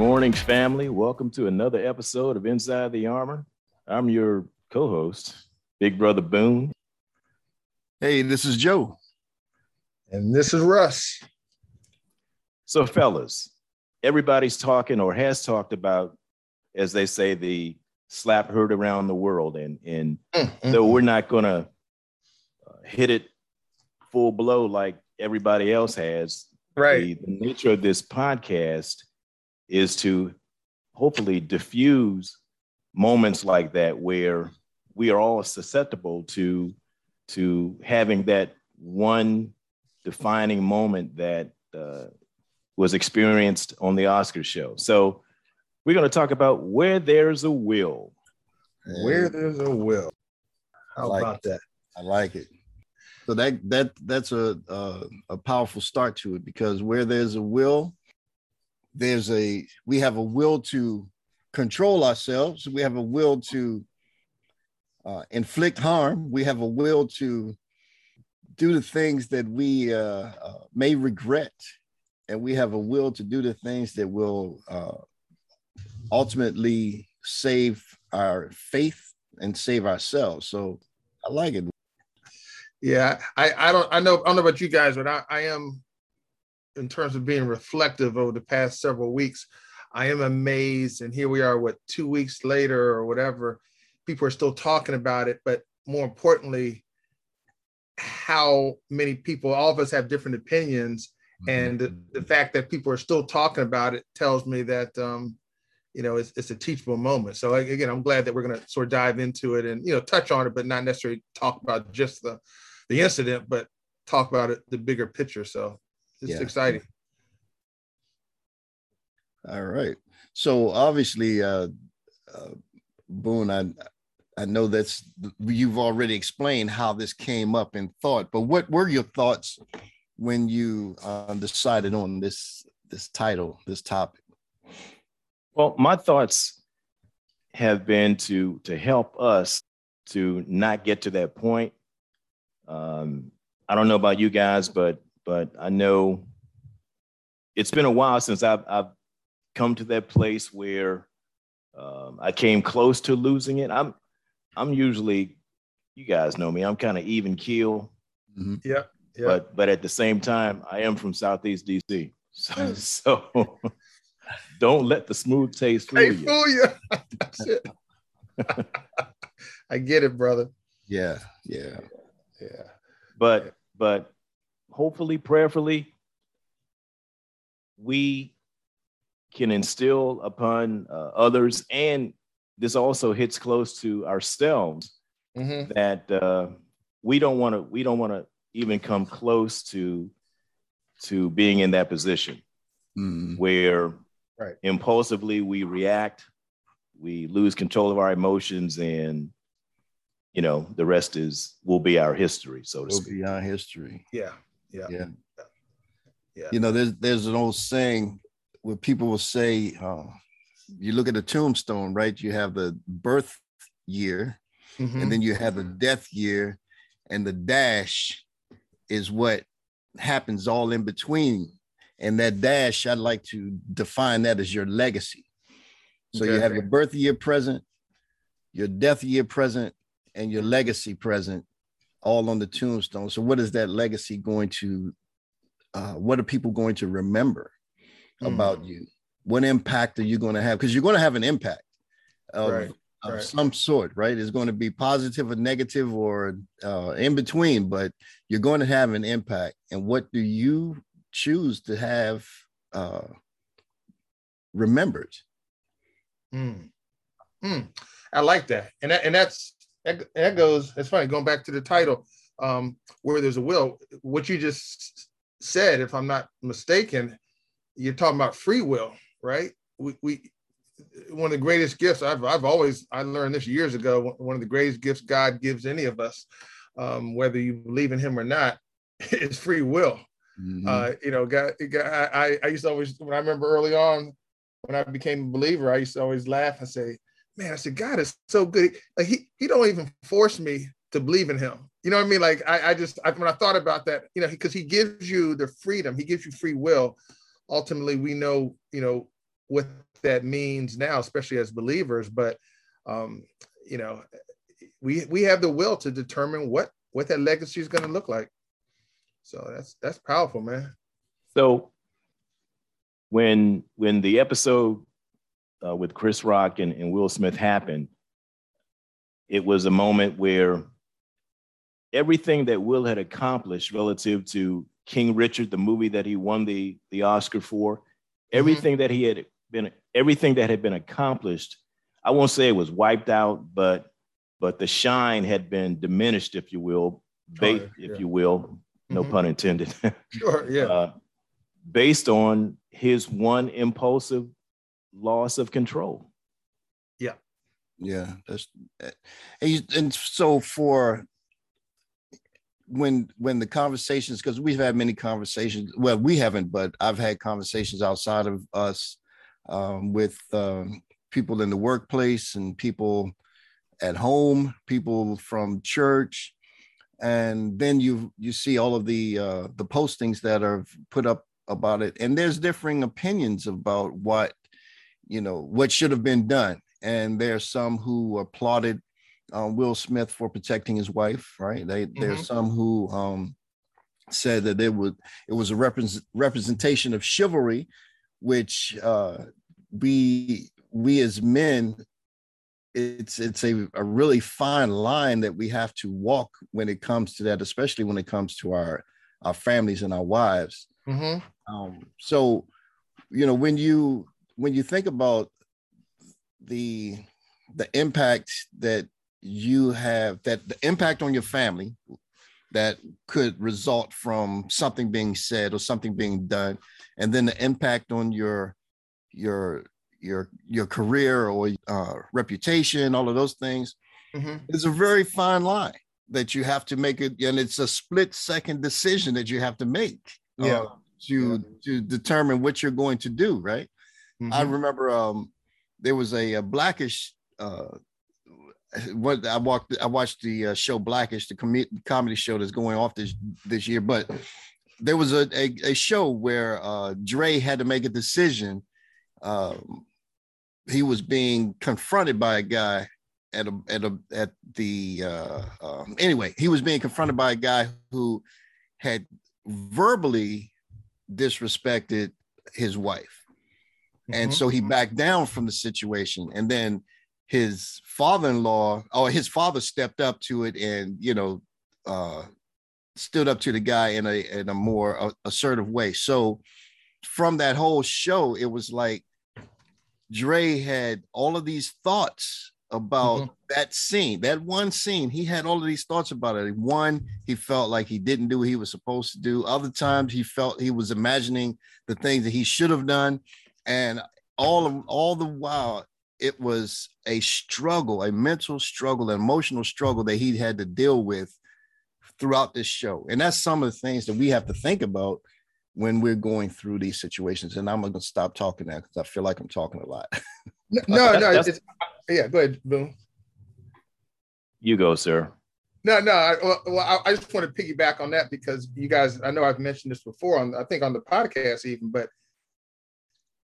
Good morning, family. Welcome to another episode of Inside the Armor. I'm your co host, Big Brother Boone. Hey, this is Joe. And this is Russ. So, fellas, everybody's talking or has talked about, as they say, the slap heard around the world. And, and mm-hmm. though we're not going to uh, hit it full blow like everybody else has, right? The, the nature of this podcast is to hopefully diffuse moments like that where we are all susceptible to to having that one defining moment that uh, was experienced on the Oscar show. So we're going to talk about where there's a will. Where there's a will. How like about it. that? I like it. So that that that's a, a a powerful start to it because where there's a will, there's a we have a will to control ourselves. We have a will to uh, inflict harm. We have a will to do the things that we uh, uh, may regret. And we have a will to do the things that will uh, ultimately save our faith and save ourselves. So i like it. Yeah i i don't i know i don't know about you guys but i, I am in terms of being reflective over the past several weeks, I am amazed. And here we are, what, two weeks later or whatever, people are still talking about it. But more importantly, how many people, all of us have different opinions. Mm-hmm. And the, the, fact that people are still talking about it tells me that, um, you know, it's, it's a teachable moment. So again, I'm glad that we're going to sort of dive into it and, you know, touch on it, but not necessarily talk about just the, the incident, but talk about it, the bigger picture. So it's yeah. exciting. All right. So obviously, uh, uh, Boone, I I know that's you've already explained how this came up in thought, but what were your thoughts when you uh, decided on this this title, this topic? Well, my thoughts have been to to help us to not get to that point. Um, I don't know about you guys, but but I know it's been a while since I've, I've come to that place where um, I came close to losing it. I'm I'm usually, you guys know me, I'm kind of even keel. Mm-hmm. Yeah, yeah. But but at the same time, I am from Southeast DC. So, so don't let the smooth taste fool hey, you. Fool you. I get it, brother. Yeah, yeah, yeah. But but hopefully, prayerfully, we can instill upon uh, others, and this also hits close to ourselves mm-hmm. that uh, we don't want to we don't want to even come close to to being in that position mm-hmm. where right. impulsively we react, we lose control of our emotions, and you know the rest is will be our history. So to will speak. be our history. Yeah, yeah, yeah. Yeah. You know, there's there's an old saying where people will say, uh, you look at a tombstone, right? You have the birth year, mm-hmm. and then you have the death year, and the dash is what happens all in between. And that dash, I'd like to define that as your legacy. So okay. you have your birth year present, your death year present, and your legacy present all on the tombstone. So what is that legacy going to uh, what are people going to remember mm. about you? What impact are you going to have? Because you're going to have an impact of, right. of right. some sort, right? It's going to be positive or negative or uh, in between, but you're going to have an impact. And what do you choose to have uh, remembered? Mm. Mm. I like that, and that, and that's that, that goes. It's funny going back to the title, um, where there's a will. What you just said, if I'm not mistaken, you're talking about free will, right? We, we one of the greatest gifts I've, I've always I learned this years ago. One of the greatest gifts God gives any of us, um, whether you believe in Him or not, is free will. Mm-hmm. Uh, you know, God, I, I used to always when I remember early on when I became a believer, I used to always laugh and say, "Man, I said God is so good. Like He He don't even force me to believe in Him. You know what I mean? Like I, I just I, when I thought about that, you know, because he gives you the freedom, he gives you free will. Ultimately, we know, you know, what that means now, especially as believers. But um, you know, we we have the will to determine what what that legacy is going to look like. So that's that's powerful, man. So when when the episode uh, with Chris Rock and, and Will Smith happened, it was a moment where everything that Will had accomplished relative to King Richard, the movie that he won the, the Oscar for, mm-hmm. everything mm-hmm. that he had been, everything that had been accomplished, I won't say it was wiped out, but but the shine had been diminished, if you will, ba- oh, yeah. if you will, no mm-hmm. pun intended. sure, yeah. Uh, based on his one impulsive loss of control. Yeah. Yeah, that's and, and so for when when the conversations because we've had many conversations well we haven't but i've had conversations outside of us um, with um, people in the workplace and people at home people from church and then you you see all of the uh, the postings that are put up about it and there's differing opinions about what you know what should have been done and there are some who applauded um, Will Smith for protecting his wife, right? They, mm-hmm. There's some who um, said that it was it was a represent, representation of chivalry, which uh, we we as men, it's it's a, a really fine line that we have to walk when it comes to that, especially when it comes to our our families and our wives. Mm-hmm. Um, so, you know, when you when you think about the the impact that you have that the impact on your family that could result from something being said or something being done and then the impact on your your your your career or uh, reputation all of those things mm-hmm. is a very fine line that you have to make it and it's a split second decision that you have to make uh, yeah to yeah. to determine what you're going to do right mm-hmm. i remember um there was a, a blackish uh what I walked, I watched the uh, show Blackish, the com- comedy show that's going off this this year. But there was a a, a show where uh, Dre had to make a decision. Um, he was being confronted by a guy at a at a at the uh, um, anyway. He was being confronted by a guy who had verbally disrespected his wife, and mm-hmm. so he backed down from the situation, and then his father-in-law or his father stepped up to it and you know uh, stood up to the guy in a in a more uh, assertive way. So from that whole show, it was like Dre had all of these thoughts about mm-hmm. that scene, that one scene. He had all of these thoughts about it. One, he felt like he didn't do what he was supposed to do. Other times, he felt he was imagining the things that he should have done, and all of all the while, it was a struggle, a mental struggle, an emotional struggle that he had to deal with throughout this show. And that's some of the things that we have to think about when we're going through these situations. And I'm going to stop talking now because I feel like I'm talking a lot. no, no, no yeah, go ahead, Boone. You go, sir. No, no. I, well, I just want to piggyback on that because you guys, I know I've mentioned this before on, I think on the podcast even, but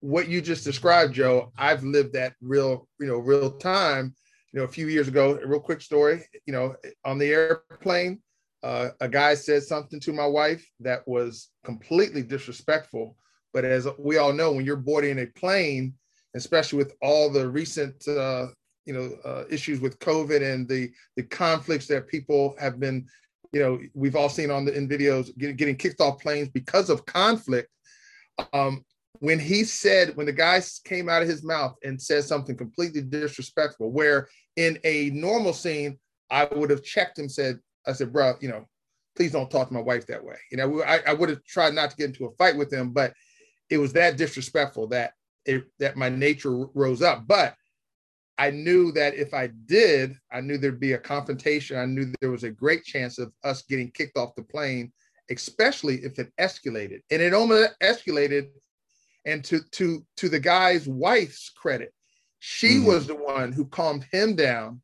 what you just described, Joe, I've lived that real, you know, real time. You know, a few years ago, a real quick story. You know, on the airplane, uh, a guy said something to my wife that was completely disrespectful. But as we all know, when you're boarding a plane, especially with all the recent, uh, you know, uh, issues with COVID and the the conflicts that people have been, you know, we've all seen on the in videos getting, getting kicked off planes because of conflict. Um, when he said, when the guy came out of his mouth and said something completely disrespectful, where in a normal scene, I would have checked him, said, I said, bro, you know, please don't talk to my wife that way. You know, I, I would have tried not to get into a fight with him, but it was that disrespectful that it, that my nature rose up. But I knew that if I did, I knew there'd be a confrontation. I knew there was a great chance of us getting kicked off the plane, especially if it escalated. And it almost escalated and to to to the guy's wife's credit, she mm was the one who calmed him down.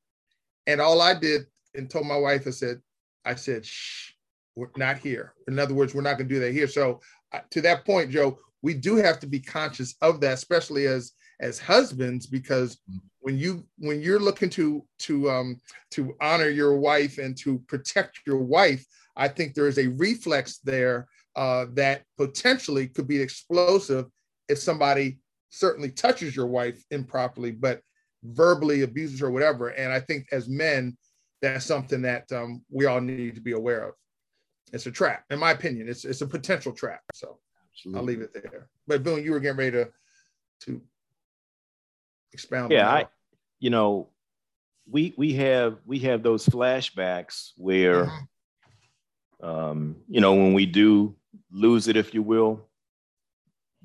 And all I did and told my wife, I said, I said, shh, we're not here. In other words, we're not going to do that here. So uh, to that point, Joe, we do have to be conscious of that, especially as as husbands, because mm-hmm. when you when you're looking to to um to honor your wife and to protect your wife, I think there is a reflex there uh, that potentially could be explosive if somebody certainly touches your wife improperly, but verbally abuses her, whatever. And I think as men, that's something that um, we all need to be aware of. It's a trap, in my opinion. It's it's a potential trap. So Absolutely. I'll leave it there. But Boone, you were getting ready to to expound. Yeah, I, you know, we we have we have those flashbacks where, mm-hmm. um, you know, when we do lose it, if you will,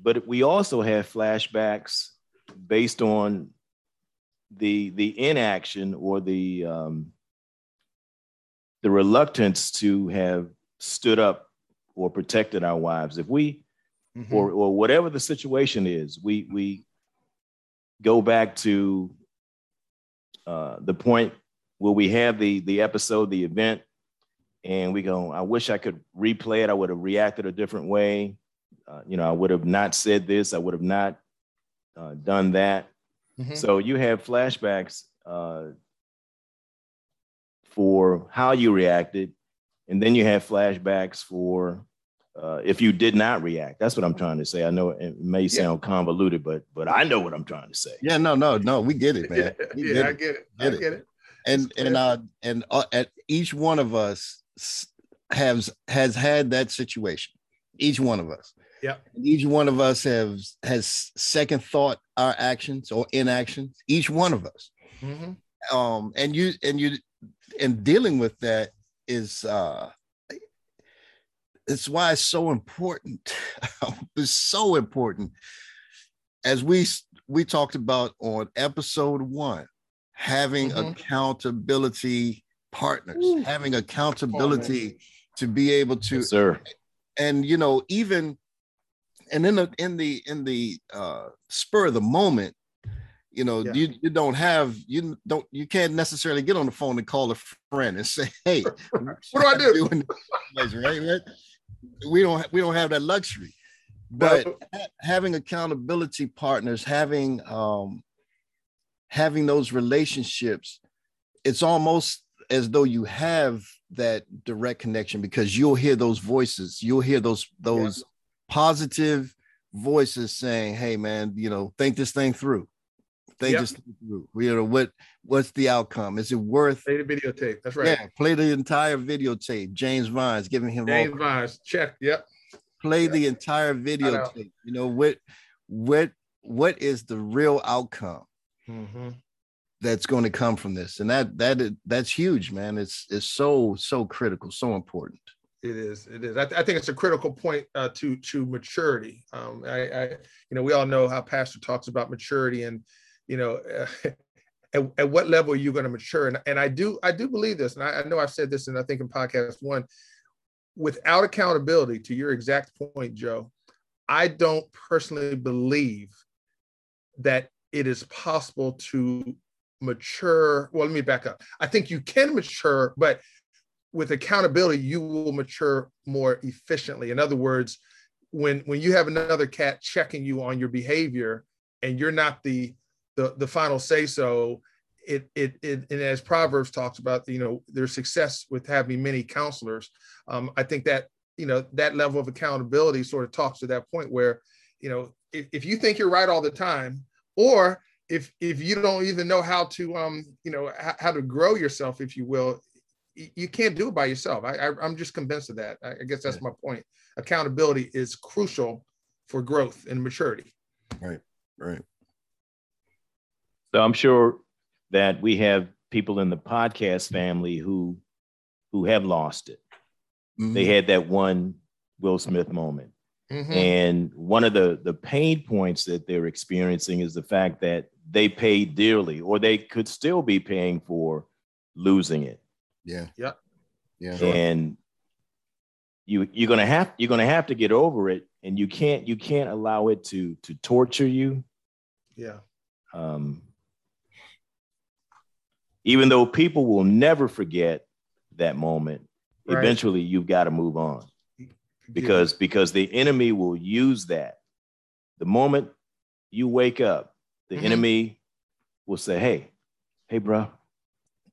but we also have flashbacks based on the the inaction or the um, the reluctance to have stood up or protected our wives. If we mm-hmm. or or whatever the situation is, we we go back to uh, the point where we have the the episode, the event, and we go, I wish I could replay it. I would have reacted a different way. Uh, you know, I would have not said this. I would have not uh, done that. Mm-hmm. So you have flashbacks uh, for how you reacted, and then you have flashbacks for uh, if you did not react. That's what I'm trying to say. I know it may sound yeah. convoluted, but but I know what I'm trying to say. Yeah, no, no, no, we get it, man. yeah, get I get it. Get I get it. And and uh and uh, at each one of us has has had that situation. Each one of us. Yeah. Each one of us has has second thought our actions or inactions. Each one of us. Mm-hmm. Um, and you and you and dealing with that is uh it's why it's so important. it's so important. As we we talked about on episode one, having mm-hmm. accountability partners, Ooh. having accountability to be able to yes, sir. And you know, even and in the in the in the uh spur of the moment, you know, yeah. you, you don't have you don't you can't necessarily get on the phone and call a friend and say, hey, what do I do? right, right? We don't we don't have that luxury. But having accountability partners, having um having those relationships, it's almost as though you have that direct connection because you'll hear those voices you'll hear those those. Positive voices saying hey man you know think this thing through. Think yep. this thing through. You know what what's the outcome? Is it worth play the videotape. That's right. Yeah play the entire videotape. James vines giving him james all vines check. Yep. Play yep. the entire videotape. You know what what what is the real outcome mm-hmm. that's going to come from this? And that that that's huge man. It's it's so so critical so important it is it is i, th- I think it's a critical point uh, to to maturity um I, I you know we all know how pastor talks about maturity and you know uh, at, at, what level are you going to mature and, and i do i do believe this and I, I know i've said this and i think in podcast one without accountability to your exact point joe i don't personally believe that it is possible to mature. Well, let me back up. I think you can mature, but with accountability, you will mature more efficiently. In other words, when when you have another cat checking you on your behavior and you're not the the, the final say so, it, it it and as Proverbs talks about, you know, their success with having many counselors. Um, I think that you know that level of accountability sort of talks to that point where you know if, if you think you're right all the time or if if you don't even know how to um you know how to grow yourself if you will you can't do it by yourself. I, I am just convinced of that. I, guess that's my point. Accountability is crucial for growth and maturity. Right right. So i'm sure that we have people in the podcast family who who have lost it. Mm-hmm. they had that one will smith moment. Mm-hmm. And one of the the pain points that they're experiencing is the fact that they paid dearly, or they could still be paying for losing it. Yeah. Yeah. Yeah. And you you're gonna have you're gonna have to get over it, and you can't you can't allow it to to torture you. Yeah. Um. Even though people will never forget that moment, right. eventually you've got to move on because because the enemy will use that The moment you wake up, the Mhm. enemy will say, Hey, hey, bro,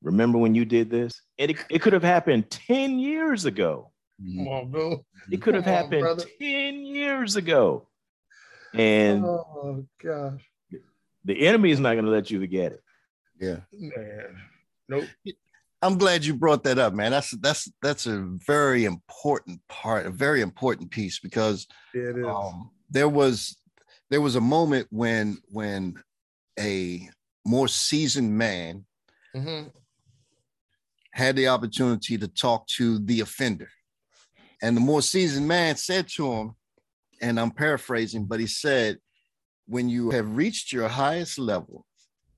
remember when you did this? And it, it could have happened 10 years ago. Come on, bro. It could have Come on, happened brother. 10 years ago. And oh gosh, the enemy is not going to let you forget it. Yeah. man. Nope. I'm glad you brought that up, man. That's that's that's a very important part, a very important piece because Yeah, it is. um, there was there was a moment when when a more seasoned man hmm had the opportunity to talk to the offender, and the more seasoned man said to him, and I'm paraphrasing, but he said, "When you have reached your highest level,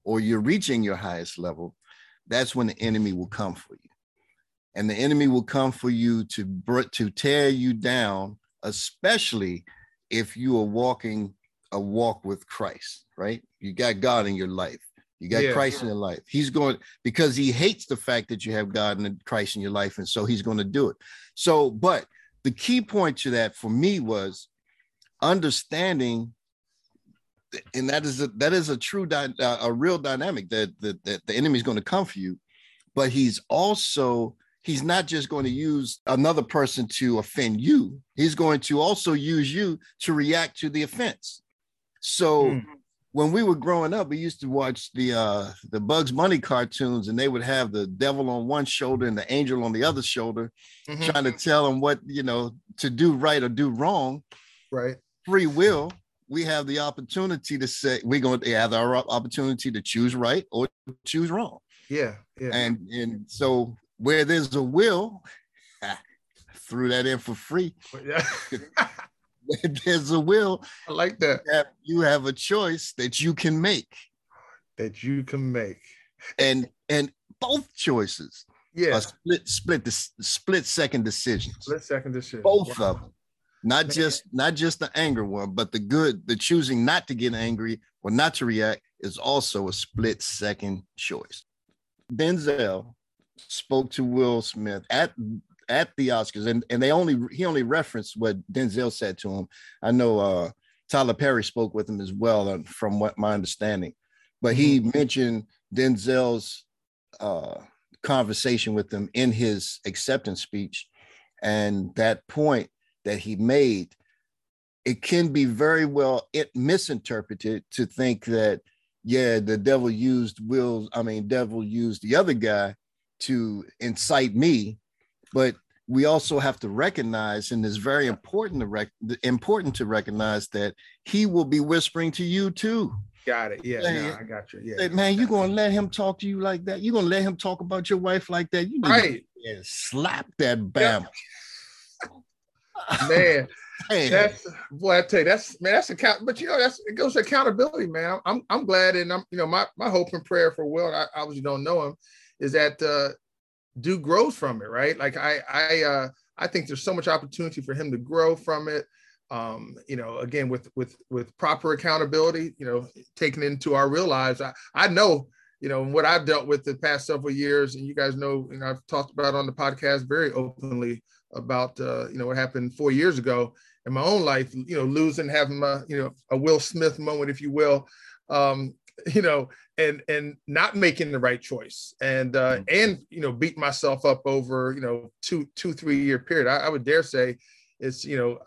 or you're reaching your highest level, that's when the enemy will come for you." and the enemy will come for you to to tear you down especially if you are walking a walk with Christ right? You got God in your life you got Yeah. Christ in your life he's going because he hates the fact that you have God and Christ in your life and so he's going to do it so but the key point to that for me was understanding and that is a that is a true dy- uh, a real dynamic that, that that the enemy is going to come for you but he's also he's not just going to use another person to offend you he's going to also use you to react to the offense so Mm. When we were growing up we used to watch the uh the bugs bunny cartoons and they would have the devil on one shoulder and the angel on the other shoulder Mhm. trying to tell them what you know to do right or do wrong Right. free will we have the opportunity to say we're going to have our opportunity to choose right or choose wrong Yeah. Yeah. and and so where there's a will threw that in for free yeah. there's a will I like that. that you have a choice that you can make That you can make. and and both choices Yeah. split split the split second decisions Split second decision. both Wow. of them not Man. just not just the anger one but the good the choosing not to get angry or not to react is also a split second choice denzel spoke to will smith at at the oscars and, and they only he only referenced what denzel said to him i know uh tyler perry spoke with him as well uh, from what my understanding but he mentioned denzel's uh conversation with him in his acceptance speech and that point that he made, it can be very well it misinterpreted to think that, yeah, the devil used Will, I mean, devil used the other guy to incite me. But we also have to recognize, and it's very important to rec- important to recognize that he will be whispering to you too. Got it. Yeah. Yeah, nah, yeah. I got you. Yeah. Hey, man, you gonna let him talk to you like that? You gonna let him talk about your wife like that? You need Right. yeah, slap that bam. Man. Hey, That's boy, I tell you, that's man, that's account. But you know, that's it goes to accountability, man. I'm I'm glad, and I'm you know my my hope and prayer for Will. I obviously don't know him, is that uh, do grows from it, right? Like I I uh, I think there's so much opportunity for him to grow from it. Um, you know, again with with with proper accountability, you know, taken into our real lives. I I know. You know what I've dealt with the past several years, and you guys know, and I've talked about on the podcast very openly about uh, you know what happened four years ago in my own life, you know, losing, having a, you know, a Will Smith moment, if you will, um, you know, and and not making the right choice, and uh, and you know, beat myself up over, you know, two two three year period. I, I would dare say, it's you know,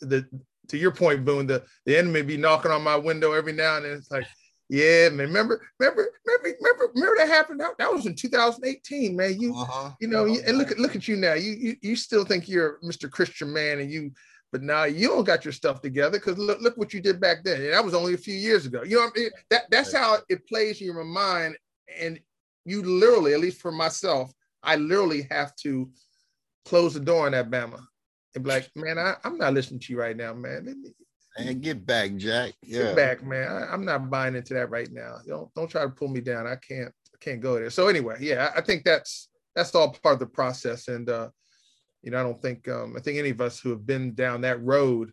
the to your point, Boone, the the enemy be knocking on my window every now and then. It's like, yeah, man, remember, remember, remember, remember, remember that happened. That, that was in 2018, man. You uh-huh. you know, you, and look at look at you now. You, you you still think you're Mr. Christian man, and you, but now you don't got your stuff together because look look what you did back then, and that was only a few years ago. You know, what I mean? that that's how it plays in your mind, and you literally, at least for myself, I literally have to close the door on that Bama and be like, man, I, I'm not listening to you right now, man. Let me- And get back, Jack. Yeah. Get back, man. I, I'm not buying into that right now. Don't don't try to pull me down. I can't I can't go there. So anyway, yeah, I, I think that's that's all part of the process. And uh, you know, I don't think um, I think any of us who have been down that road,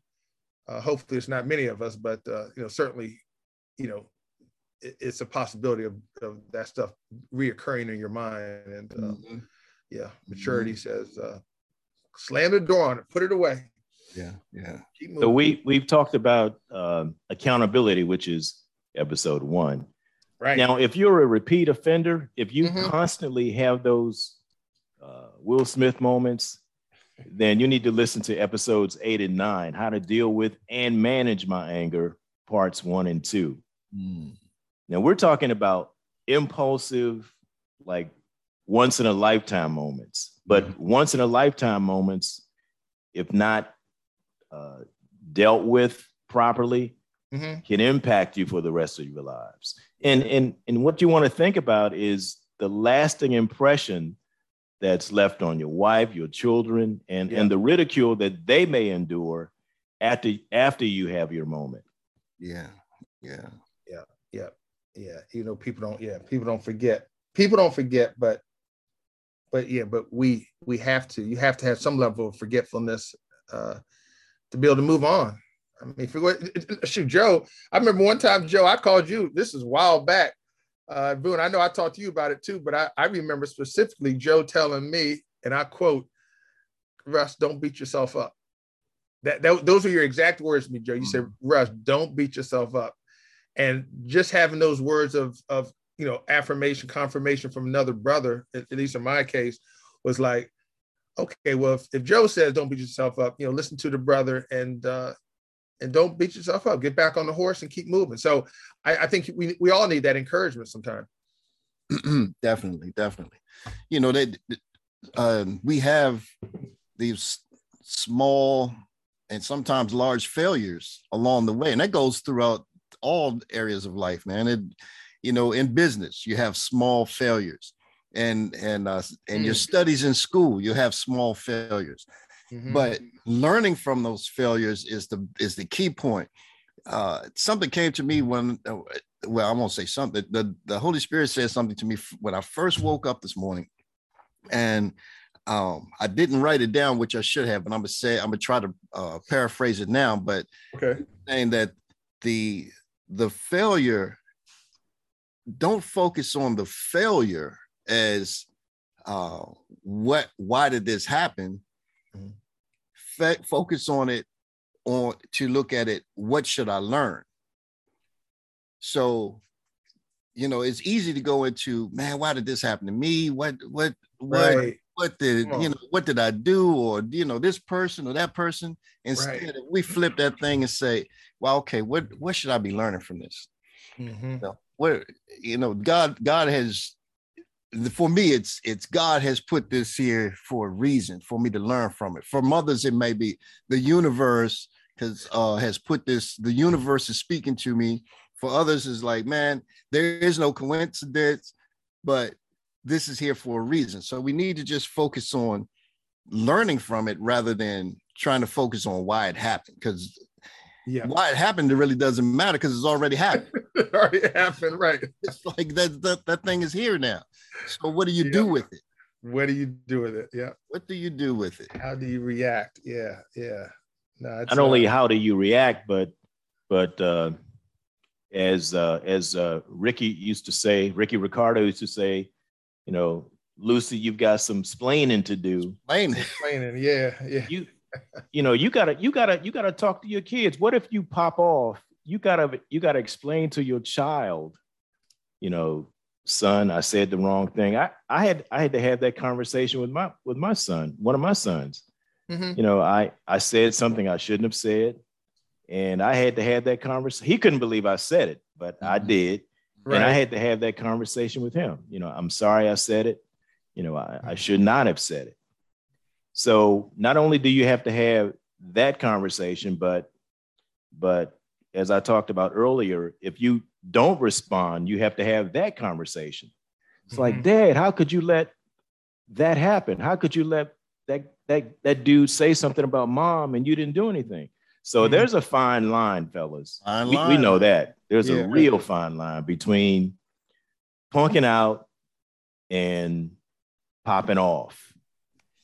uh, hopefully it's not many of us, but uh, you know, certainly, you know, it, it's a possibility of, of that stuff reoccurring in your mind. And uh, Mhm. yeah, maturity says uh, slam the door on it, put it away. Yeah, yeah. So we we've talked about uh, accountability, which is episode one. Right now, if you're a repeat offender, if you mm-hmm. constantly have those uh, Will Smith moments, then you need to listen to episodes eight and nine, how to deal with and manage my anger, parts one and two. Mm. Now we're talking about impulsive, like once in a lifetime moments, but mm-hmm. once in a lifetime moments, if not uh, dealt with properly, mm-hmm. can impact you for the rest of your lives. And and and what you want to think about is the lasting impression that's left on your wife, your children, and, yeah. and the ridicule that they may endure after after you have your moment. Yeah. Yeah. Yeah. Yeah. Yeah. You know, people don't, yeah, people don't forget. People don't forget, but but yeah, but we we have to, you have to have some level of forgetfulness uh to be able to move on. I mean, if you shoot Joe, I remember one time, Joe, I called you. This is a while back. Uh, Boone, I know I talked to you about it too, but I, I remember specifically Joe telling me, and I quote, Russ, don't beat yourself up. That, that those are your exact words to me, Joe. You said, mm-hmm. Russ, don't beat yourself up. And just having those words of of you know affirmation, confirmation from another brother, at, at least in my case, was like, okay, well, if, if Joe says don't beat yourself up, you know, listen to the brother and uh, and don't beat yourself up. Get back on the horse and keep moving. So I, I think we we all need that encouragement sometimes. definitely, definitely. You know, that um, we have these small and sometimes large failures along the way, and that goes throughout all areas of life, man. It, you know, in business, you have small failures, and and uh, and mm. your studies in school, you have small failures. Mm-hmm. But learning from those failures is the is the key point. Uh, something came to me when uh, well, I won't say something. The the Holy Spirit said something to me when I first woke up this morning, and um, I didn't write it down, which I should have, but I'm gonna say I'm gonna try to uh, paraphrase it now. But okay, saying that the the failure, don't focus on the failure as uh, what why did this happen, focus on it on to look at it what should i learn so you know it's easy to go into man why did this happen to me what what what right. what did you know what did i do or you know this person or that person instead right. we flip that thing and say well okay what what should i be learning from this mm-hmm. you know, what you know god god has for me it's it's god has put this here for a reason for me to learn from it. For mothers it may be the universe has uh has put this the universe is speaking to me. For others is like man there is no coincidence but this is here for a reason. So we need to just focus on learning from it rather than trying to focus on why it happened because yeah. why it happened it really doesn't matter because it's already happened it already happened right it's like that, that that thing is here now so what do you yeah. do with it? What do you do with it? Yeah. What do you do with it? How do you react? Yeah, yeah. No, not only how do you react, but but uh, as uh, as uh, Ricky used to say, Ricky Ricardo used to say, you know, Lucy, you've got some splaining to do. Splaining, splaining, yeah, yeah. You, you know, you gotta, you gotta, you gotta talk to your kids. What if you pop off? You gotta, you gotta explain to your child, you know, son, I said the wrong thing. I, I had I had to have that conversation with my with my son, one of my sons. Mm-hmm. You know, I I said something I shouldn't have said, and I had to have that conversation. He couldn't believe I said it, but mm-hmm. I did, right. and I had to have that conversation with him. You know, I'm sorry I said it. You know, I, I should not have said it. So not only do you have to have that conversation, but but as I talked about earlier, if you don't respond, you have to have that conversation. It's mm-hmm. like, Dad, how could you let that happen? How could you let that that that dude say something about mom and you didn't do anything? So mm-hmm. there's a fine line, fellas. Fine we, line. we, know that. There's yeah. a real fine line between punking out and popping off.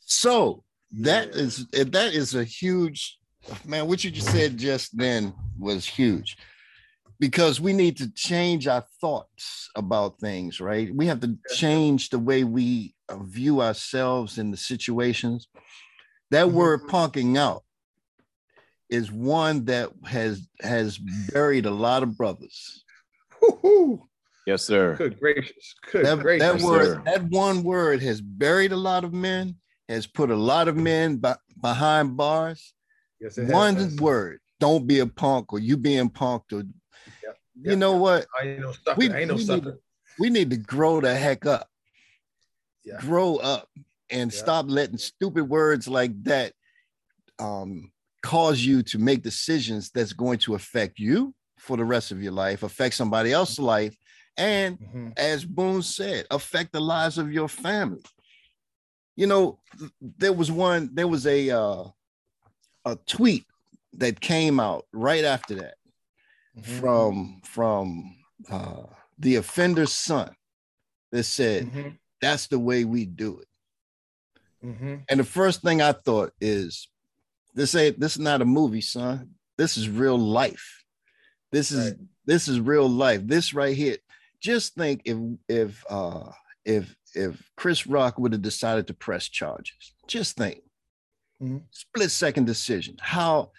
So that yeah. is that is a huge man. What you just said just then was huge because we need to change our thoughts about things, right? We have to change the way we uh, view ourselves in the situations. That mm-hmm. word punking out, is one that has has buried a lot of brothers. Woo-hoo. Yes, sir. Good gracious. Good that, gracious. that word, that one word has buried a lot of men, has put a lot of men behind bars. Yes, one has. word. Don't be a punk or you being punked or you know what? I ain't no sucker. We, I ain't no we sucker. Need to, we need to grow the heck up. Grow up and stop letting stupid words like that um, cause you to make decisions that's going to affect you for the rest of your life, affect somebody else's life, and mm-hmm. as Boone said, affect the lives of your family. You know, there was one, there was a uh, a tweet that came out right after that mm-hmm. from from uh, the offender's son that said, mm-hmm. "That's the way we do it." Mm-hmm. And the first thing I thought is, "This ain't this is not a movie, son. This is real life. This is right. this is real life. This right here just think if if uh if if Chris Rock would have decided to press charges, just think. Mm-hmm. Split second decision. How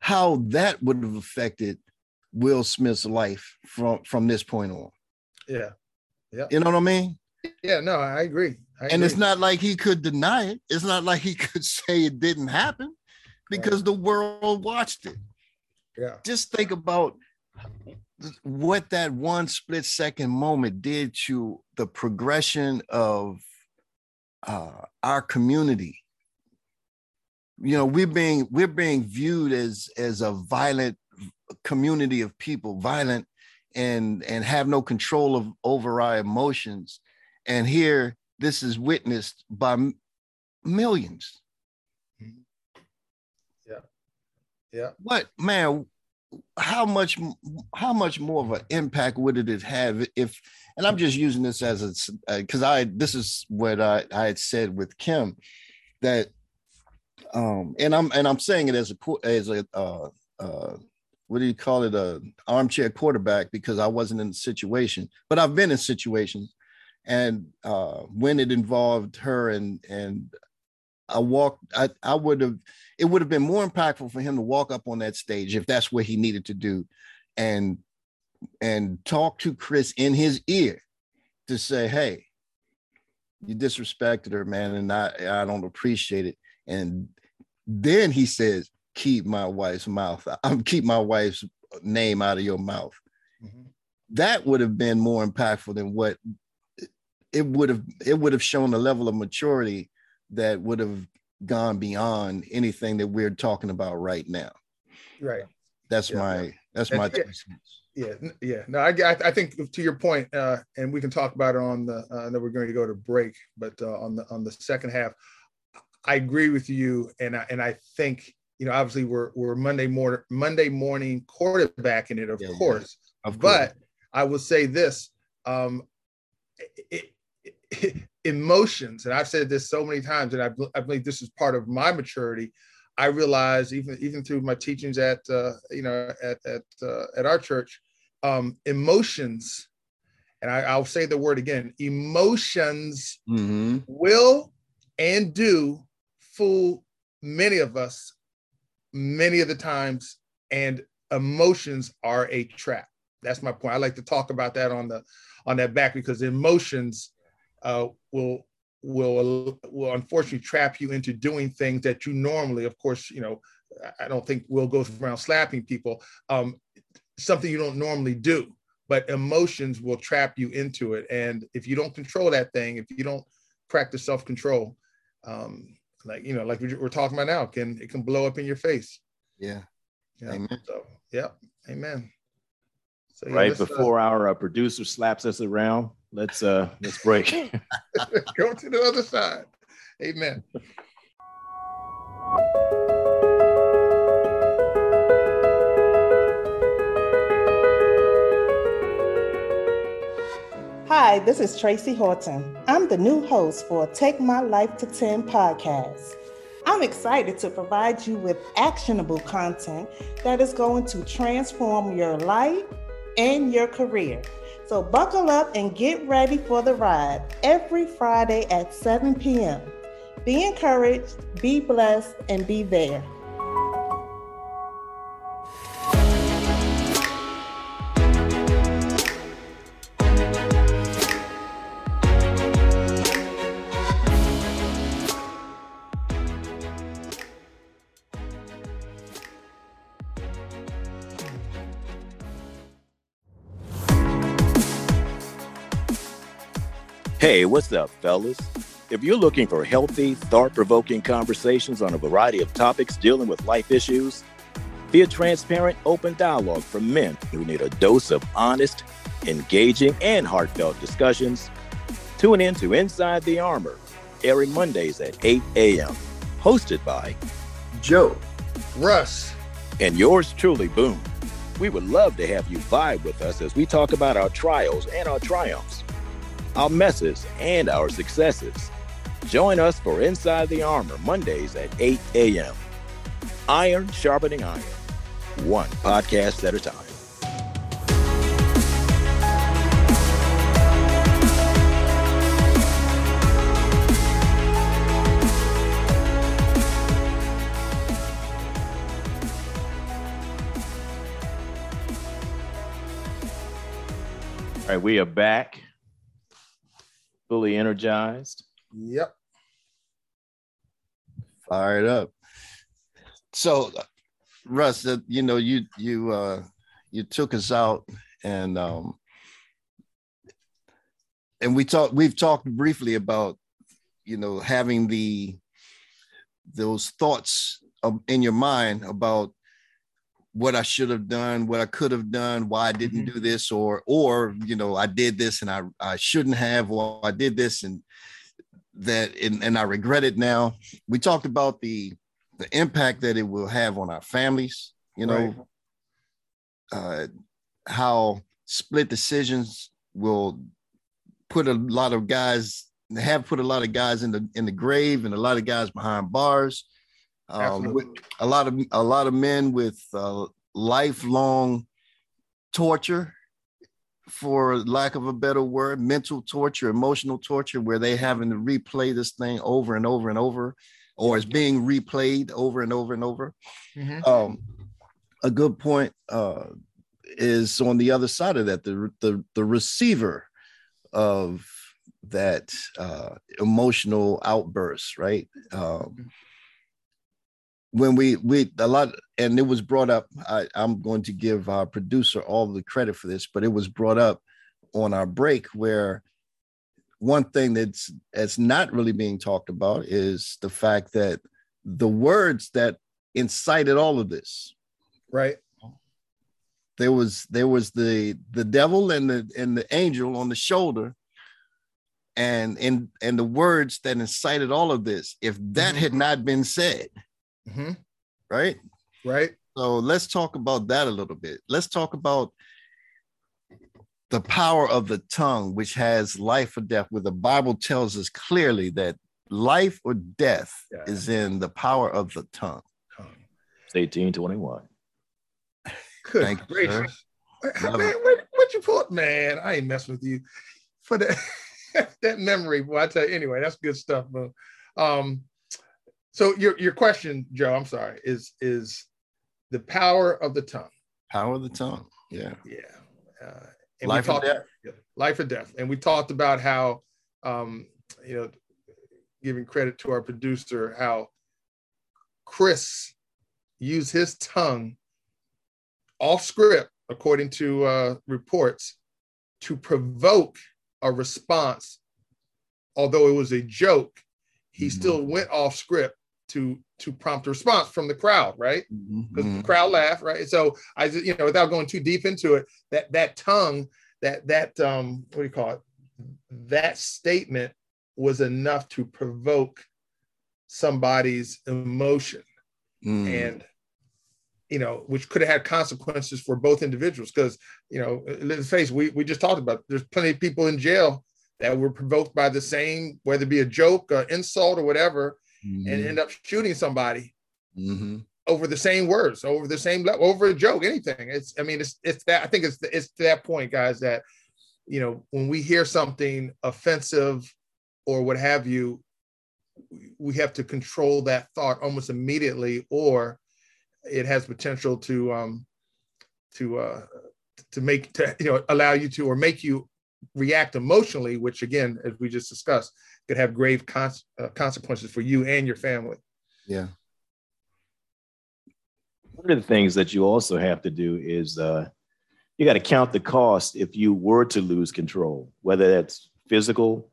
how that would have affected Will Smith's life from from this point on. Yeah. Yeah. You know what I mean? Yeah, no, I agree. I and agree. it's not like he could deny it. It's not like he could say it didn't happen because right. the world watched it. Yeah. Just think about what that one split second moment did to the progression of uh, our community. You know we're being we're being viewed as as a violent community of people violent and and have no control of over our emotions. And here this is witnessed by m- millions. Yeah. Yeah. What man how much how much more of an impact would it have if and i'm just using this as a because uh, i this is what i i had said with kim that um and i'm and i'm saying it as a as a uh uh what do you call it a armchair quarterback because i wasn't in the situation but i've been in situations. And uh when it involved her and and I walked, I, I would have, it would have been more impactful for him to walk up on that stage if that's what he needed to do and and talk to Chris in his ear to say, hey, you disrespected her, man, and I, I don't appreciate it. And then he says, keep my wife's mouth, I'm keep my wife's name out of your mouth. Mm-hmm. That would have been more impactful than what it would have it would have shown a level of maturity that would have gone beyond anything that we're talking about right now. Right. That's yeah. my that's my yeah, yeah. No, I, I think to your point, uh, and we can talk about it on the. Uh, I know we're going to go to break, but uh, on the on the second half, I agree with you, and I, and I think you know obviously we're we're Monday morning Monday morning quarterbacking it, of yeah, course. Yeah. Of but course. I will say this: um, it, it, emotions, and I've said this so many times, and I, I believe this is part of my maturity. I realize even even through my teachings at uh, you know at at uh, at our church, um, emotions, and I, will say the word again: emotions mm-hmm. will and do fool many of us many of the times, and emotions are a trap. That's my point. I like to talk about that on the on that back because emotions uh, will will will unfortunately trap you into doing things that you normally, of course, you know, I don't think Will goes around slapping people. Um, something you don't normally do, but emotions will trap you into it. And if you don't control that thing, if you don't practice self control, um, like you know, like we're talking about now, can it can blow up in your face. Yeah. Yeah. Amen. So yeah. Amen. So, yeah, right uh, before uh, our uh, producer slaps us around, let's uh let's break. Go to the other side. Amen. Hi, this is Tracy Horton. I'm the new host for Take My Life to 10 podcast. I'm excited to provide you with actionable content that is going to transform your life and your career. So buckle up and get ready for the ride every Friday at 7 p.m. Be encouraged, be blessed, and be there. Hey, what's up, fellas? If you're looking for healthy, thought provoking conversations on a variety of topics dealing with life issues, via transparent, open dialogue for men who need a dose of honest, engaging, and heartfelt discussions, tune in to Inside the Armor, airing Mondays at 8 a.m., hosted by Joe, Russ, and yours truly, Boone. We would love to have you vibe with us as we talk about our trials and our triumphs, our messes and our successes. Join us for Inside the Armor Mondays at 8 a.m. Iron sharpening iron, one podcast at a time. All right, we are back, fully energized. Yep. Fired up. So, Russ, you know, you you uh, you took us out, and um, and we talked. We've talked briefly about, you know, having the those thoughts in your mind about what I should have done, what I could have done, why I didn't mm-hmm. do this, or or you know, I did this and I I shouldn't have, or I did this and that and, and I regret it now. We talked about the the impact that it will have on our families, you know, right. uh, how split decisions will put a lot of guys have put a lot of guys in the in the grave and a lot of guys behind bars. Um, with a lot of a lot of men with uh, lifelong torture for lack of a better word, mental torture, emotional torture, where they having to replay this thing over and over and over, or it's being replayed over and over and over. Mm-hmm. Um, a good point uh, is on the other side of that, the the, the receiver of that uh, emotional outburst, right? Um, mm-hmm. When we we a lot and it was brought up I, i'm going to give our producer all the credit for this but it was brought up on our break where one thing that's that's not really being talked about is the fact that the words that incited all of this. Right. There was there was the the devil and the and the angel on the shoulder and and and the words that incited all of this. If that mm-hmm. had not been said mm-hmm. right right so let's talk about that a little bit let's talk about the power of the tongue, which has life or death, where the Bible tells us clearly that life or death yeah. is in the power of the tongue. It's 1821. Good Thank gracious. You, man, what, what you put, man? I ain't messing with you for that that memory. Well, I tell you anyway, that's good stuff. But um, so your your question, Joe, I'm sorry, is is the power of the tongue. Power of the tongue. Yeah. Yeah. Uh, and life we talked, death. Life or death. And we talked about how, um, you know, giving credit to our producer, how Chris used his tongue off script, according to uh, reports, to provoke a response. Although it was a joke, he mm-hmm. still went off script to to prompt a response from the crowd, right? Because mm-hmm. the crowd laughed, right? So I, you know, without going too deep into it, that that tongue, that that um, what do you call it? That statement was enough to provoke somebody's emotion, mm. and you know, which could have had consequences for both individuals. Because you know, let's face, we we just talked about. There's plenty of people in jail that were provoked by the same, whether it be a joke, or insult, or whatever mm-hmm. and end up shooting somebody mm-hmm. over the same words, over the same level, over a joke, anything. It's, I mean, it's, it's that, I think it's, it's to that point, guys, that, you know, when we hear something offensive or what have you, we have to control that thought almost immediately, or it has potential to, um, to, uh, to make, to, you know, allow you to, or make you react emotionally, which again, as we just discussed, could have grave uh, consequences for you and your family. Yeah. One of the things that you also have to do is uh, you got to count the cost if you were to lose control, whether that's physical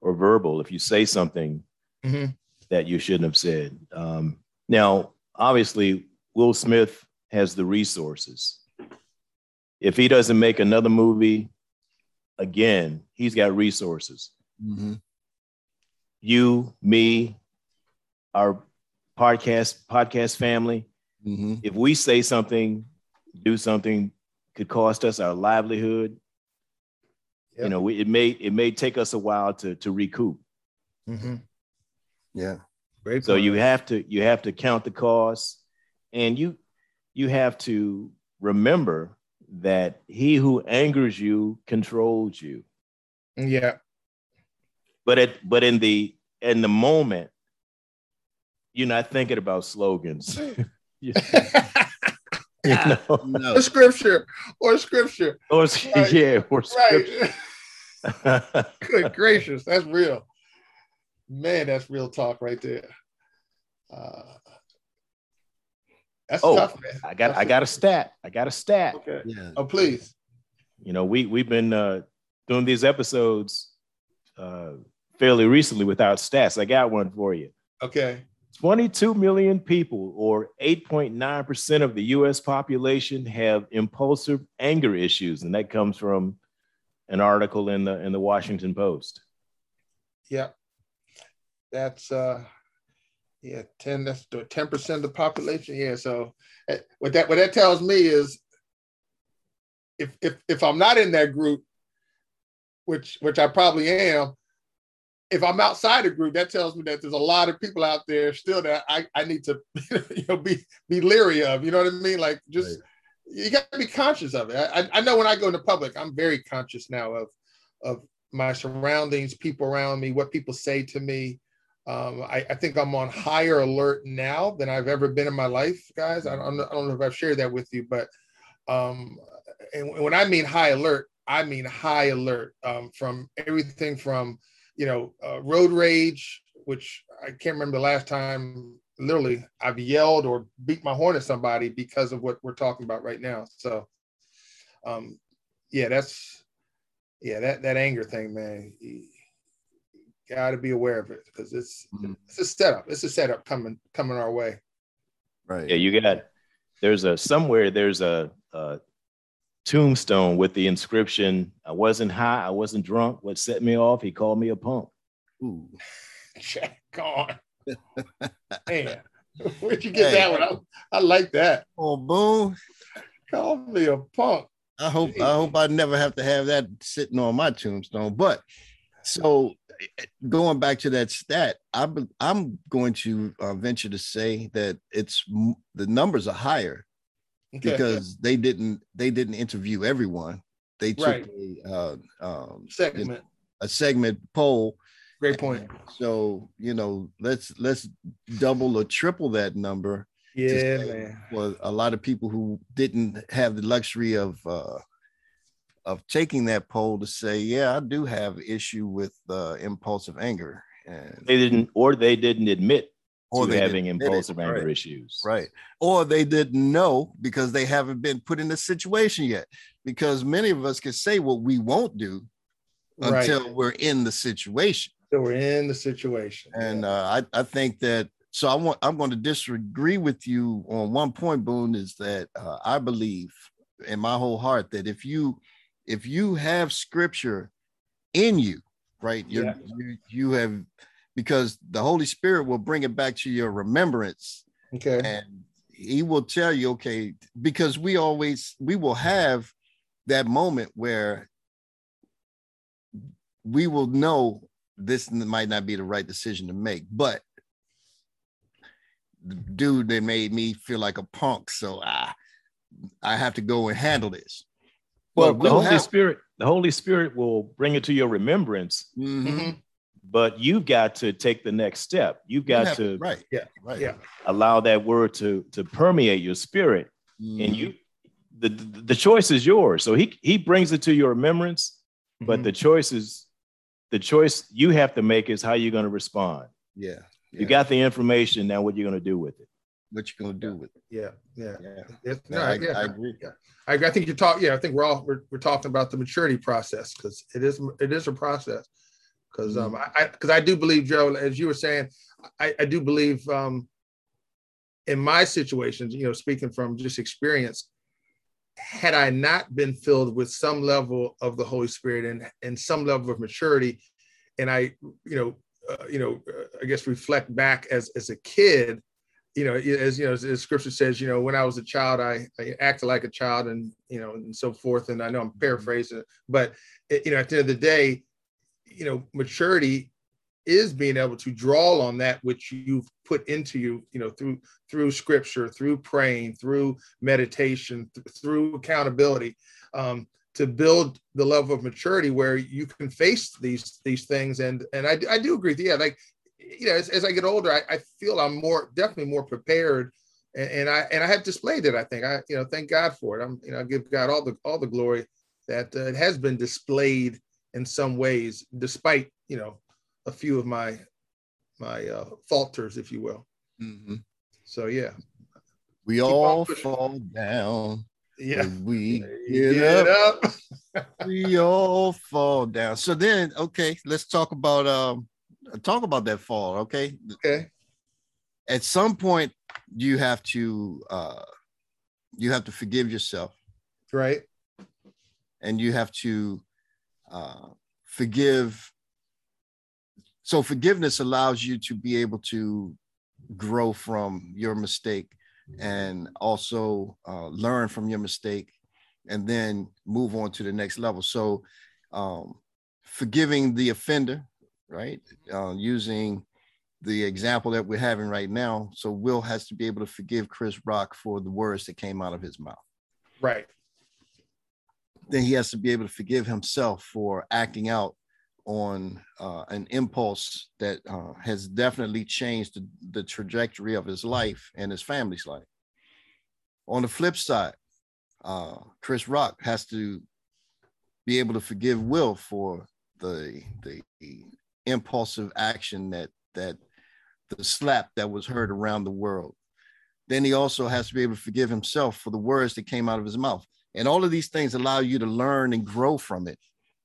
or verbal if you say something mm-hmm. that you shouldn't have said. Um, now, obviously, Will Smith has the resources. If he doesn't make another movie again, he's got resources. Mm-hmm. You, me, our podcast podcast family. Mm-hmm. If we say something, do something could cost us our livelihood. Yep. You know, we, it may it may take us a while to to recoup. Mm-hmm. Yeah. Great so you have to you have to count the costs, and you you have to remember that he who angers you controls you. Yeah. But at but in the in the moment, you're not thinking about slogans. you know? no. Or scripture, or scripture, or right. yeah, or scripture. Right. Good gracious, that's real. Man, that's real talk right there. Uh, that's oh, tough, man. I got that's I got a stat. I got a stat. Okay. Yeah. Oh, please. You know, we we've been uh, doing these episodes uh, fairly recently without stats. I got one for you. Okay. 22 million people, or 8.9% of the US population, have impulsive anger issues. And that comes from an article in the in the Washington Post. Yeah. That's uh yeah, 10 that's 10% of the population. Yeah. So eh, what that what that tells me is if if if I'm not in that group, which which I probably am, if I'm outside the group, that tells me that there's a lot of people out there still that I, I need to you know be be leery of. You know what I mean? Like just right. you got to be conscious of it. I, I know when I go into public, I'm very conscious now of of my surroundings, people around me, what people say to me. Um, I, I, think I'm on higher alert now than I've ever been in my life, guys. I don't, I don't know if I've shared that with you, but um, and when I mean high alert, I mean high alert um, from everything from you know, uh, road rage, which I can't remember the last time literally I've yelled or beat my horn at somebody because of what we're talking about right now. So, um, yeah, that's yeah that that anger thing, man. Got to be aware of it because it's mm-hmm. it's a setup. It's a setup coming coming our way. Right. Yeah, you got. There's a somewhere. There's a, a tombstone with the inscription, I wasn't high, I wasn't drunk. What set me off, he called me a punk. Ooh. Check on. Man, where'd you get hey. that one? I, I, like that. Oh, boom. Call me a punk. I hope Jeez. I hope I never have to have that sitting on my tombstone. But so going back to that stat, I, I'm going to uh, venture to say that it's the numbers are higher because they didn't they didn't interview everyone. They took right. a uh, um, segment a segment poll. Great point. So you know, let's let's double or triple that number. Yeah, man. For a lot of people who didn't have the luxury of uh, of taking that poll to say, yeah, I do have issue with uh, impulsive anger. And they didn't, or they didn't admit or to having impulsive anger right. issues. Right. Or they didn't know because they haven't been put in the situation yet. Because many of us can say what we won't do right. until we're in the situation. So we're in the situation. And yeah. uh, I, I think that so I want I'm going to disagree with you on one point, Boone, is that uh, I believe in my whole heart that if you if you have scripture in you, right, yeah. you you have because the Holy Spirit will bring it back to your remembrance. Okay. And he will tell you, okay, because we always we will have that moment where we will know this might not be the right decision to make, but the dude that made me feel like a punk, so I I have to go and handle this. Well, the Holy have, Spirit, the Holy Spirit will bring it to your remembrance. Mm-hmm but you've got to take the next step. You've got you to right, yeah, right, yeah, allow that word to to permeate your spirit, mm. and you the, the, the choice is yours. So he he brings it to your remembrance, mm-hmm. but the choice is the choice you have to make is how you're going to respond. Yeah, yeah, you got the information. Now, what you're going to do with it? What you going to do with it? Yeah, yeah, yeah. no, I, yeah, I agree. Yeah. I, I think you're talking. Yeah, I think we're all we're, we're talking about the maturity process because it is it is a process because um, mm-hmm. I because I, I, do believe Joe, as you were saying, I, I do believe um, in my situations, you know, speaking from just experience, had I not been filled with some level of the Holy Spirit and and some level of maturity, and I, you know, uh, you know, uh, I guess reflect back as as a kid, you know, as you know, as, as, Scripture says, you know, when I was a child, I, I acted like a child, and you know, and so forth. And I know I'm paraphrasing, but it, you know, at the end of the day, you know, maturity is being able to draw on that which you've put into you, you know, through through Scripture, through praying, through meditation, th- through accountability. Um, to build the level of maturity where you can face these these things and and I, I do agree yeah like you know, as, as I get older, I, I, feel I'm more definitely more prepared, and, and, I and I have displayed it. I think I you know thank God for it. I'm you know I give God all the all the glory that uh, it has been displayed in some ways, despite you know a few of my my uh, falters, if you will. Mm-hmm. So yeah, we Keep all fall down. Yeah, we get, get up. up. we all fall down. So then, okay, let's talk about um talk about that fall, okay? Okay. At some point, you have to uh you have to forgive yourself. Right. And you have to uh forgive. So forgiveness allows you to be able to grow from your mistake and also uh, learn from your mistake and then move on to the next level. So um, forgiving the offender right? Uh, using the example that we're having right now. So Will has to be able to forgive Chris Rock for the words that came out of his mouth. Right. Then he has to be able to forgive himself for acting out on uh, an impulse that uh, has definitely changed the, the trajectory of his life and his family's life. On the flip side, uh, Chris Rock has to be able to forgive Will for the the impulsive action that that the slap that was heard around the world. Then he also has to be able to forgive himself for the words that came out of his mouth. And all of these things allow you to learn and grow from it.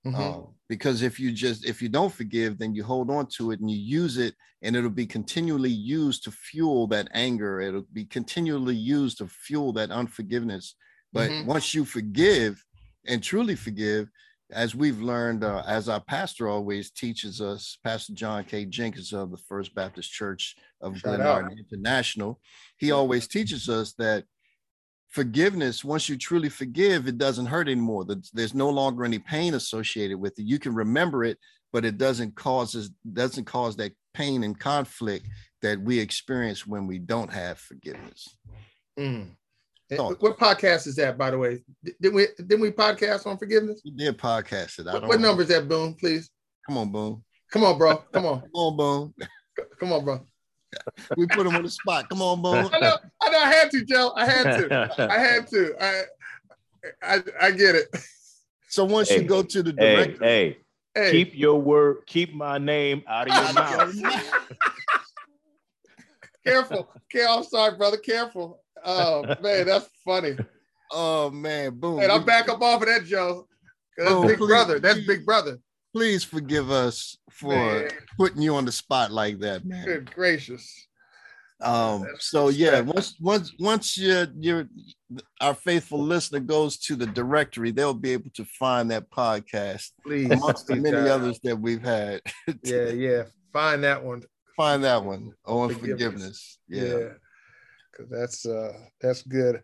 Mm-hmm. Uh, because if you just if you don't forgive, then you hold on to it and you use it, and it'll be continually used to fuel that anger. It'll be continually used to fuel that unforgiveness. But mm-hmm. once you forgive and truly forgive, as we've learned, uh, as our pastor always teaches us, Pastor John K. Jenkins of the First Baptist Church of Glenarden International, he always teaches us that forgiveness, once you truly forgive, it doesn't hurt anymore. There's no longer any pain associated with it. You can remember it, but it doesn't cause doesn't cause that pain and conflict that we experience when we don't have forgiveness. Mm. Eh, what podcast is that, by the way? Didn't we didn't we podcast on forgiveness? We did podcast it. I what, what number is that, Boone? Please. Come on, Boone. Come on, bro. Come on. Come on, Boone. Come on, bro. we put him on the spot. Come on, Boone. I know. I know. I had to, Joe. I had to. I had to. I, I, I get it. So once hey, you go to the director, hey, hey, hey, keep your word, keep my name out of your mouth. Careful. Okay, I'm sorry, brother. Careful. Oh man, that's funny. Oh man, boom. And I'm back up off of that, Joe. That's oh, Big please, Brother. That's Big Brother. Please forgive us for man. putting you on the spot like that, man. Good gracious. Um, so yeah, once once once your your our faithful listener goes to the directory, they'll be able to find that podcast please, amongst the many God. others that we've had. yeah, yeah. Find that one. Find that one on forgiveness. forgiveness. Yeah. yeah because that's uh that's good.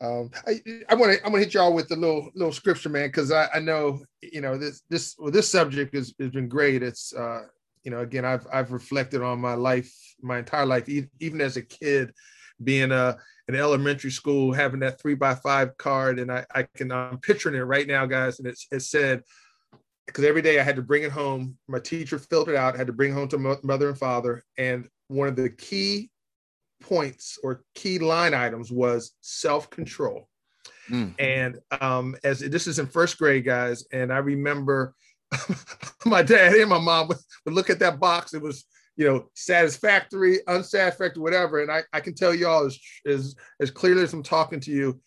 Um, I, I want to I want to hit y'all with a little little scripture, man, because I, I know you know this this well, this subject has, has been great. It's uh, you know again I've I've reflected on my life my entire life even as a kid being a uh, in elementary school having that three by five card and I, I can I'm picturing it right now guys and it's it said because every day I had to bring it home my teacher filled it out had to bring it home to mother and father and one of the key points or key line items was self-control. Mm. And um, as this is in first grade, guys, and I remember my dad and my mom would, would, look at that box. It was, you know, satisfactory, unsatisfactory, whatever. And I, I can tell y'all as, as, as clearly as I'm talking to you,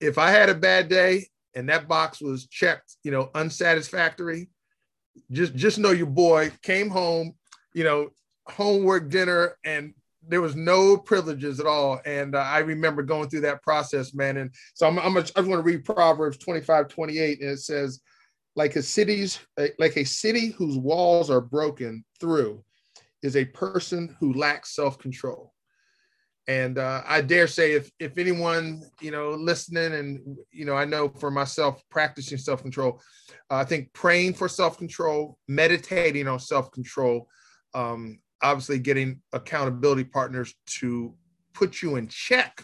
if I had a bad day and that box was checked, you know, unsatisfactory, just just know your boy came home, you know, homework dinner and there was no privileges at all. And uh, I remember going through that process, man. And so I'm, I'm a, I just want to read Proverbs 25, 28. And it says, like a city's like a city whose walls are broken through is a person who lacks self-control. And uh, I dare say, if if anyone you know listening, and you know, I know for myself practicing self control, uh, I think praying for self control, meditating on self control, um, obviously getting accountability partners to put you in check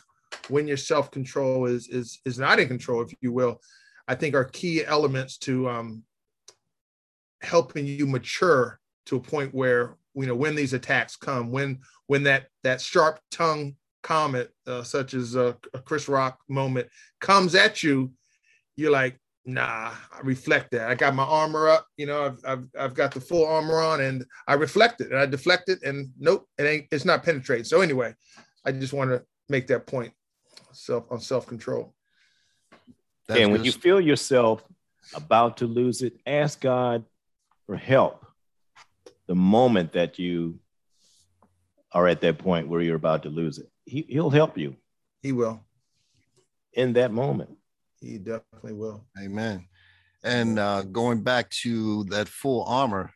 when your self control is is is not in control, if you will. I think are key elements to um, helping you mature to a point where you know when these attacks come, when when that that sharp tongue comment, uh, such as a, a Chris Rock moment, comes at you, you're like, nah, I reflect that. I got my armor up, you know, I've, I've, I've got the full armor on and I reflect it and I deflect it and nope, it ain't, it's not penetrating. So anyway, I just want to make that point self on self-control. That's and when you feel yourself about to lose it, ask God for help the moment that you are at that point where you're about to lose it. He, he'll help you. He will. In that moment. He definitely will. Amen. And uh, going back to that full armor,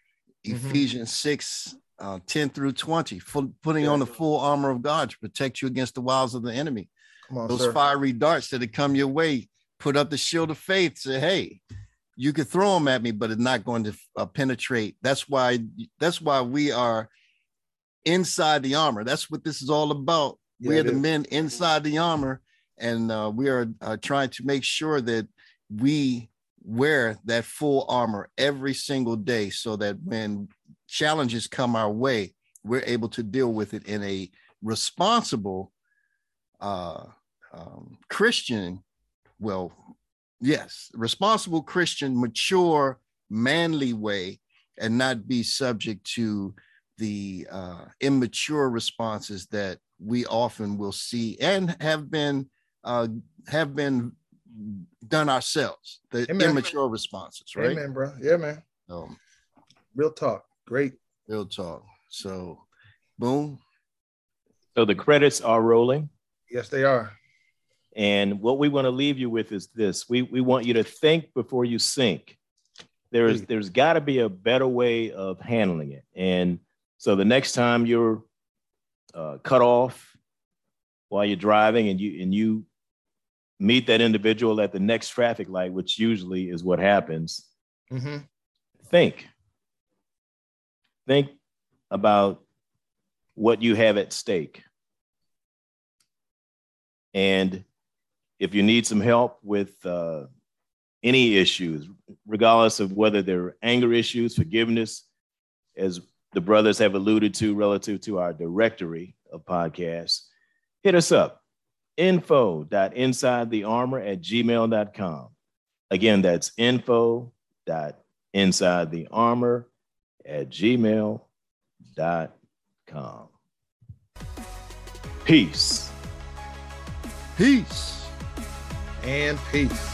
mm-hmm. Ephesians 6 uh, 10 through 20, full, putting on the full armor of God to protect you against the wiles of the enemy. On, Those sir. fiery darts that have come your way, put up the shield of faith. Say, hey, you could throw them at me, but it's not going to uh, penetrate. That's why. That's why we are inside the armor. That's what this is all about. Yeah, we are the is. men inside the armor, and uh, we are uh, trying to make sure that we wear that full armor every single day, so that when challenges come our way, we're able to deal with it in a responsible uh, um, Christian, well, yes, responsible Christian, mature, manly way, and not be subject to the uh, immature responses that we often will see and have been uh, have been done ourselves. The Amen. immature responses, right? Amen, bro. Yeah, man. Um, real talk. Great. Real talk. So, boom. So the credits are rolling. Yes, they are. And what we want to leave you with is this: we we want you to think before you sink. There's there's got to be a better way of handling it, and so the next time you're uh, cut off while you're driving and you and you meet that individual at the next traffic light, which usually is what happens, mm-hmm. think. Think about what you have at stake. And if you need some help with uh, any issues, regardless of whether they're anger issues, forgiveness, as the brothers have alluded to relative to our directory of podcasts, hit us up info.insidethearmor at gmail.com. Again, that's info.insidethearmor at gmail.com. Peace. Peace. And peace.